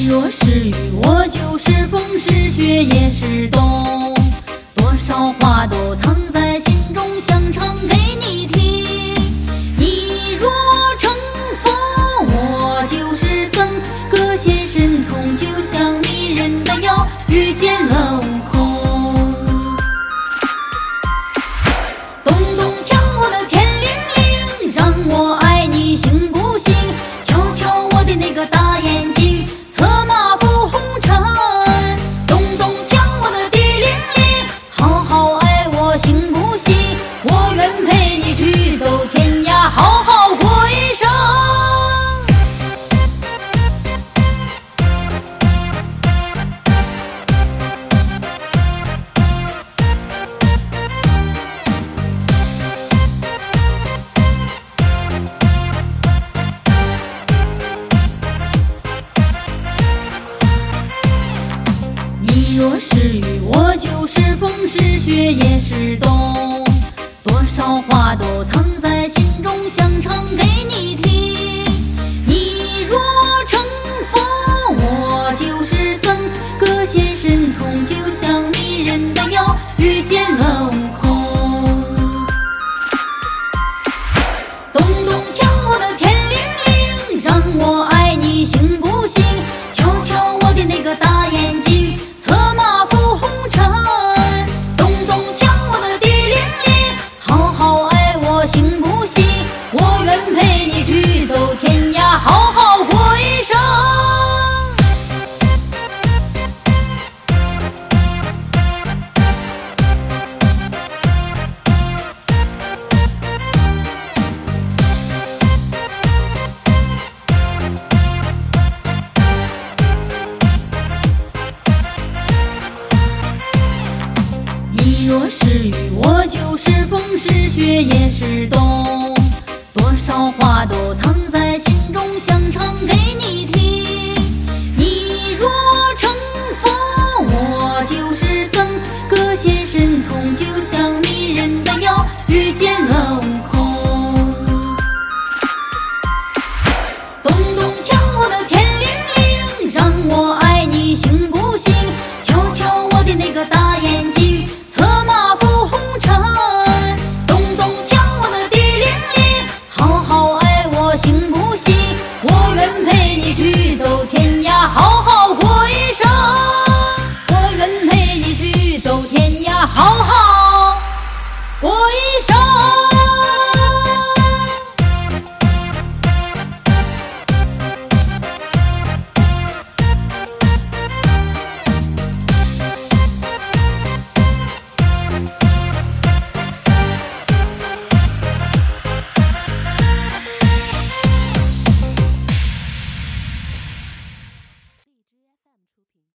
你若是雨我就是风是雪也是冬多少话都藏在心中想唱给你听。你若成佛我就是僧。各显神若是雨我就是风是雪也是冬。多少话都藏在心中想唱是雪也是冬